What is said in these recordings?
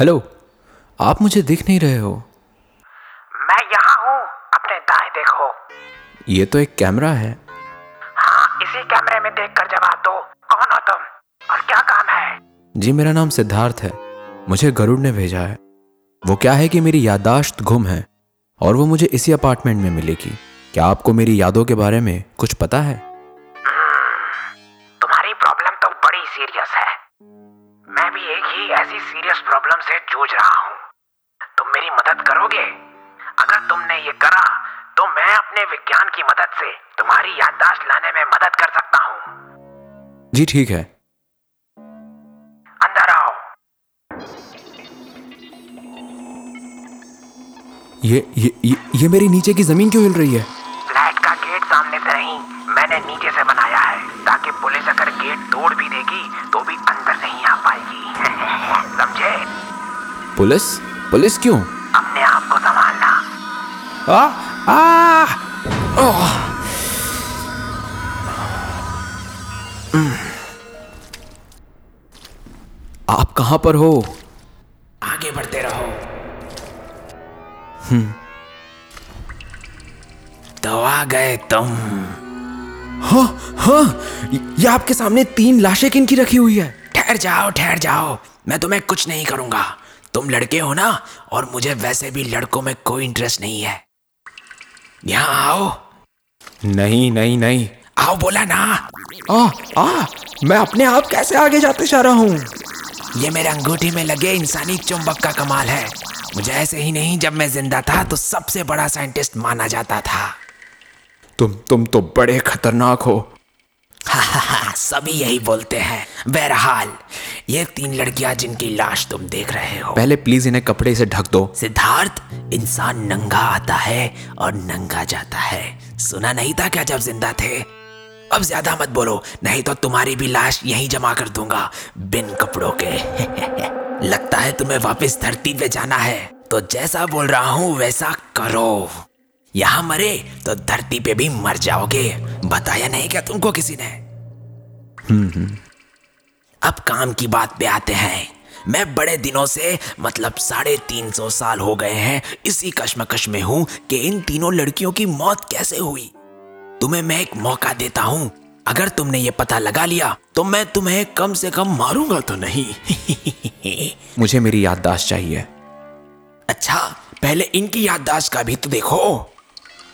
Hello आप मुझे दिख नहीं रहे हो। मैं यहाँ हूँ अपने दाएँ देखो। ये तो एक कैमरा है। हाँ इसी कैमरे में देख कर जवाब दो। कौन हो तुम? और क्या काम है? जी मेरा नाम सिद्धार्थ है। मुझे गरुड़ ने भेजा है। वो क्या है कि मेरी यादाश्त गुम है और वो मुझे इसी अपार्टमेंट में मिलेगी। क्या आपको मेरी यादों के बारे में कुछ पता है? से तुम्हारी याददाश्त लाने में मदद कर सकता हूँ। जी ठीक है। अंदर आओ। ये ये ये, ये मेरी नीचे की ज़मीन क्यों हिल रही है? फ्लैट का गेट सामने से नहीं मैंने नीचे से बनाया है। ताकि पुलिस अगर गेट तोड़ भी देगी तो भी अंदर नहीं आ पाएगी। समझे? पुलिस? पुलिस क्यों? अपने आप को संभालना। आ, आ, ओह। हम्म। आप कहाँ पर हो? आगे बढ़ते रहो। तो आ गए तुम। हाँ हाँ ये आपके सामने तीन लाशें किन की रखी हुई है? ठहर जाओ ठहर जाओ। मैं तुम्हें कुछ नहीं करूँगा। तुम लड़के हो ना और मुझे वैसे भी लड़कों में कोई इंटरेस्ट नहीं है। यहाँ आओ। नहीं नहीं नहीं। आओ बोला ना। आ आ मैं अपने आप कैसे आगे जाते जा रहा हूँ? ये मेरे अंगूठी में लगे इंसानी चुंबक का कमाल है। मुझे ऐसे ही नहीं जब मैं ज़िंदा था तो सबसे बड़ा साइंटिस्ट माना जाता था। तुम तुम तो बड़े खतरनाक हो। सभी यही बोलते हैं। बहरहाल ये तीन लड़कियाँ जिनकी लाश तुम देख रहे हो। पहले प्लीज़ इन्हें कपड़े से ढक दो। सिद्धार्थ इंसान नंगा आता है और नंगा जाता है। सुना नहीं था क्या जब ज़िंदा थे? अब ज़्यादा मत बोलो नहीं तो तुम्हारी भी लाश यहीं जमा कर दूँगा बिन कपड़ों के। लगता है तुम्हें वापस धरती पे जाना है। तो जैसा बोल रहा हूँ वैसा करो। यहाँ मरे तो धरती पे भी मर जाओगे। बताया नहीं क्या तुमको किसी ने? अब काम की बात पे आते हैं। मैं बड़े दिनों से मतलब साढ़े तीन सौ साल हो गए हैं इसी कश्मकश में हूँ कि इन तीनों लड़कियों की मौत कैसे हुई? तुम्हें मैं एक मौका देता हूँ। अगर तुमने ये पता लगा लिया तो मैं तुम्हें कम से कम मारूँगा तो नहीं। मुझे मेरी याददाश्त चाहिए। अच्छा पहले इनकी याददाश्त का भी तो देखो।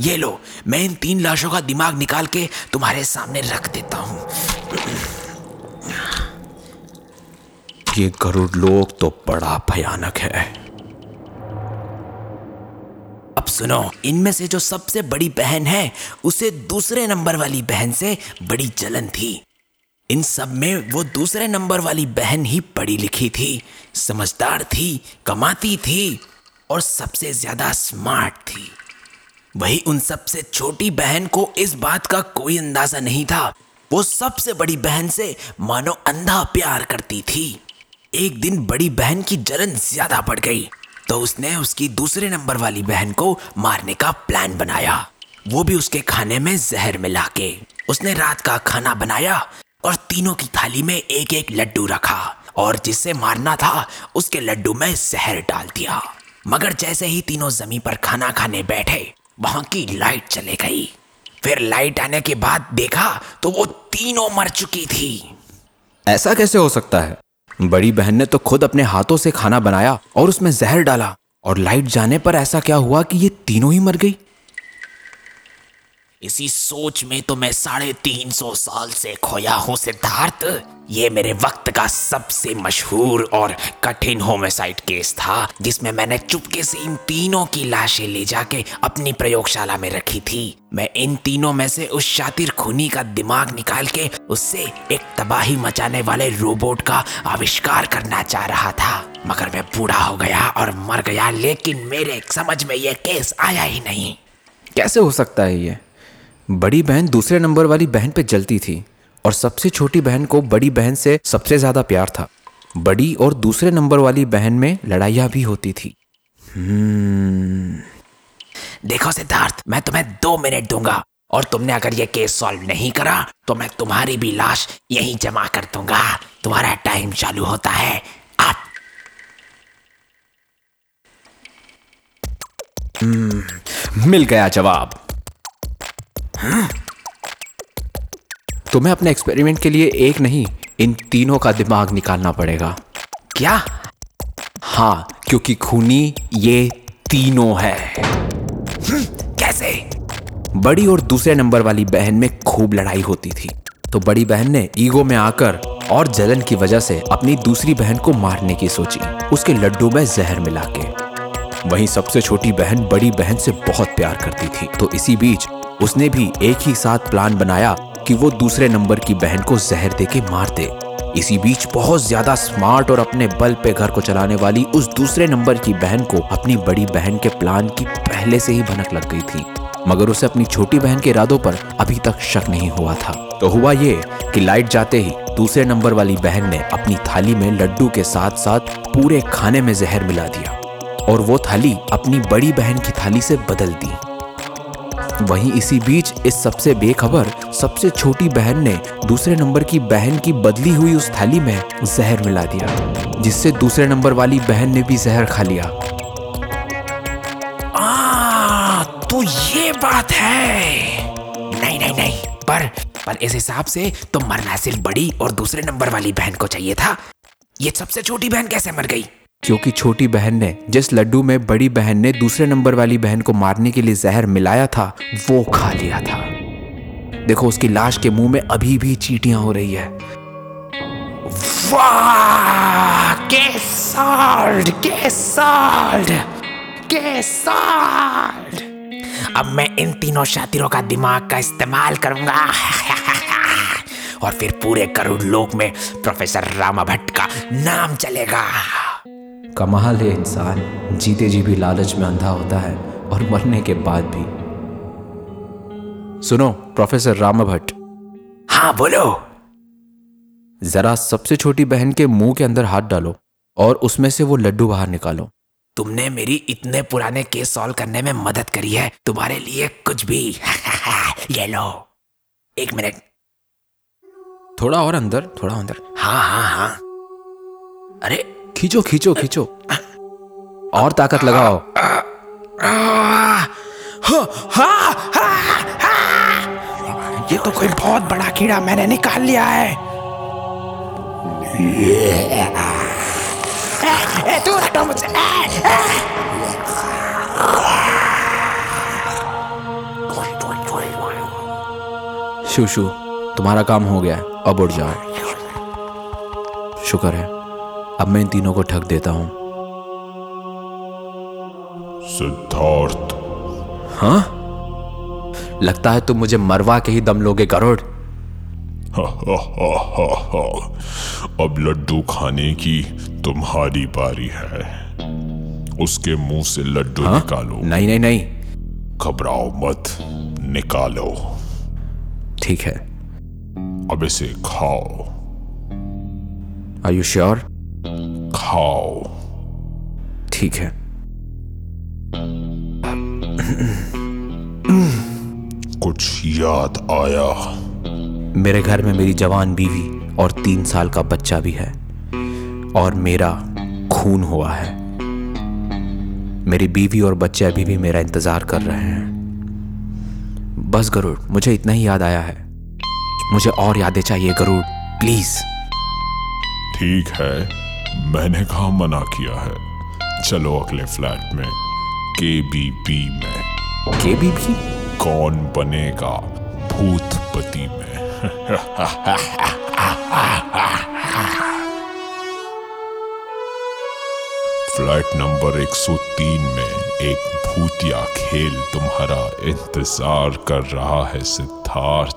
ये लो मैं इन तीन लाशों का दिमाग निकाल के तुम्हारे सामने रख देता हूँ। ये गरुड़ लोग तो बड़ा भयानक है। सुनो, इनमें से जो सबसे बड़ी बहन है, उसे दूसरे नंबर वाली बहन से बड़ी जलन थी। इन सब में वो दूसरे नंबर वाली बहन ही पढ़ी लिखी थी, समझदार थी, कमाती थी और सबसे ज़्यादा स्मार्ट थी। वही उन सबसे छोटी बहन को इस बात का कोई अंदाज़ा नहीं था। वो सबसे बड़ी बहन से मानो अंधा प्यार करती थी। एक दिन बड़ी बहन की जलन ज़्यादा बढ़ गई। तो उसने उसकी दूसरे नंबर वाली बहन को मारने का प्लान बनाया। वो भी उसके खाने में जहर मिला के। उसने रात का खाना बनाया और तीनों की थाली में एक एक लड्डू रखा और जिसे मारना था, उसके लड्डू में जहर डाल दिया। मगर जैसे ही तीनों ज़मीन पर खाना खाने बैठे, वहाँ की लाइट चले गई। फिर लाइट आने के बाद देखा तो वो तीनों मर चुकी थी। ऐसा कैसे हो सकता है? बड़ी बहन ने तो खुद अपने हाथों से खाना बनाया और उसमें जहर डाला। और लाइट जाने पर ऐसा क्या हुआ कि ये तीनों ही मर गई? इसी सोच में तो मैं साढ़े तीन सौ साल से खोया हूँ सिद्धार्थ। ये मेरे वक्त का सबसे मशहूर और कठिन होमिसाइड केस था, जिसमें मैंने चुपके से इन तीनों की लाशें ले जाके अपनी प्रयोगशाला में रखी थी। मैं इन तीनों में से उस शातिर खूनी का दिमाग निकाल के उससे एक तबाही मचाने वाले रोबोट का आविष्कार करना चाह रहा था। मगर मैं बूढ़ा हो गया और मर गया, लेकिन मेरे समझ में यह केस आया ही नहीं। कैसे हो सकता है ये? बड़ी बहन दूसरे नंबर वाली बहन पे जलती थी और सबसे छोटी बहन को बड़ी बहन से सबसे ज़्यादा प्यार था। बड़ी और दूसरे नंबर वाली बहन में लड़ाइया भी होती थी। हम्म। देखो सिद्धार्थ, मैं तुम्हें दो मिनट दूँगा और तुमने अगर ये केस सॉल्व नहीं करा तो मैं तुम्हारी भी लाश यहीं जमा कर दूँगा। तुम्हारा टाइम चालू होता है। आप। हम्म। मिल गया जवाब। तुम्हें अपने एक्सपेरिमेंट के लिए एक नहीं, इन तीनों का दिमाग निकालना पड़ेगा। क्या? हाँ क्योंकि खूनी ये तीनों है। कैसे? बड़ी और दूसरे नंबर वाली बहन में खूब लड़ाई होती थी। तो बड़ी बहन ने ईगो में आकर और जलन की वजह से अपनी दूसरी बहन को मारने की सोची, उसके लड्डू में जहर मिला के। वहीं सबसे छोटी बहन बड़ी बहन से बहुत प्यार करती थी। तो इसी बीच उसने भी एक ही साथ प्लान बनाया कि वो दूसरे नंबर की बहन को जहर दे के मार दे। इसी बीच बहुत ज़्यादा स्मार्ट और अपने बल पे घर को चलाने वाली उस दूसरे नंबर की बहन को अपनी बड़ी बहन के प्लान की पहले से ही भनक लग गई थी। मगर उसे अपनी छोटी बहन के इरादों पर अभी तक शक नहीं हुआ था। तो हुआ ये कि लाइट जाते ही दूसरे नंबर वाली बहन ने अपनी थाली में लड्डू के साथ साथ पूरे खाने में जहर मिला दिया और वो थाली अपनी बड़ी बहन की थाली से बदल दी। वहीं इसी बीच इस सबसे बेखबर सबसे छोटी बहन ने दूसरे नंबर की बहन की बदली हुई उस थाली में जहर मिला दिया जिससे दूसरे नंबर वाली बहन ने भी जहर खा लिया। आ, तो ये बात है। नहीं नहीं नहीं पर पर इस हिसाब से तो मरना सिर्फ़ बड़ी और दूसरे नंबर वाली बहन को चाहिए था। ये सबसे छोटी बहन कैसे मर गई? क्योंकि छोटी बहन ने, जिस लड्डू में बड़ी बहन ने दूसरे नंबर वाली बहन को मारने के लिए जहर मिलाया था, वो खा लिया था। देखो, उसकी लाश के मुँह में अभी भी चीटियाँ हो रही है। अब मैं इन तीनों शातिरों का दिमाग का इस्तेमाल करूँगा। और फिर पूरे करोड़ लोक में प्रोफेसर रामा भट्ट का नाम चलेगा। कमाल है इंसान। जीते जी भी लालच में अंधा होता है और मरने के बाद भी। सुनो प्रोफेसर रामा भट्ट हाँ बोलो। जरा सबसे छोटी बहन के मुँह के अंदर हाथ डालो और उसमें से वो लड्डू बाहर निकालो। तुमने मेरी इतने पुराने केस सॉल्व करने में मदद करी है तुम्हारे लिए कुछ भी। ये लो। एक मिनट। थोड़ा और अंदर थोड़ा अंदर। हाँ हाँ हाँ। अरे खींचो खींचो खींचो। और ताकत लगाओ। हाँ, हाँ, हाँ। ये तो कोई बहुत बड़ा कीड़ा मैंने निकाल लिया है। दूर हटो मुझसे ए। तुम्हारा काम हो गया है। अब उठ जाओ। शुक्र है। अब मैं इन तीनों को ठग देता हूँ। सिद्धार्थ। हाँ? लगता है तुम मुझे मरवा के ही दम लोगे गरुड़। अब लड्डू खाने की तुम्हारी बारी है। उसके मुँह से लड्डू हाँ? निकालो। नहीं नहीं नहीं। घबराओ मत। निकालो। ठीक है। अब इसे खाओ। आर यू श्योर खाओ। ठीक है। कुछ याद आया। मेरे घर में मेरी जवान बीवी और तीन साल का बच्चा भी है और मेरा खून हुआ है। मेरी बीवी और बच्चे अभी भी मेरा इंतज़ार कर रहे हैं। बस गरुड़ मुझे इतना ही याद आया है। मुझे और यादें चाहिए गरुड़ प्लीज़। ठीक है। मैंने कहा मना किया है। चलो अगले फ्लैट में। के बी बी में। के बीबी कौन बनेगा भूतपति में? फ्लैट नंबर 103 में एक भूतिया खेल तुम्हारा इंतज़ार कर रहा है सिद्धार्थ।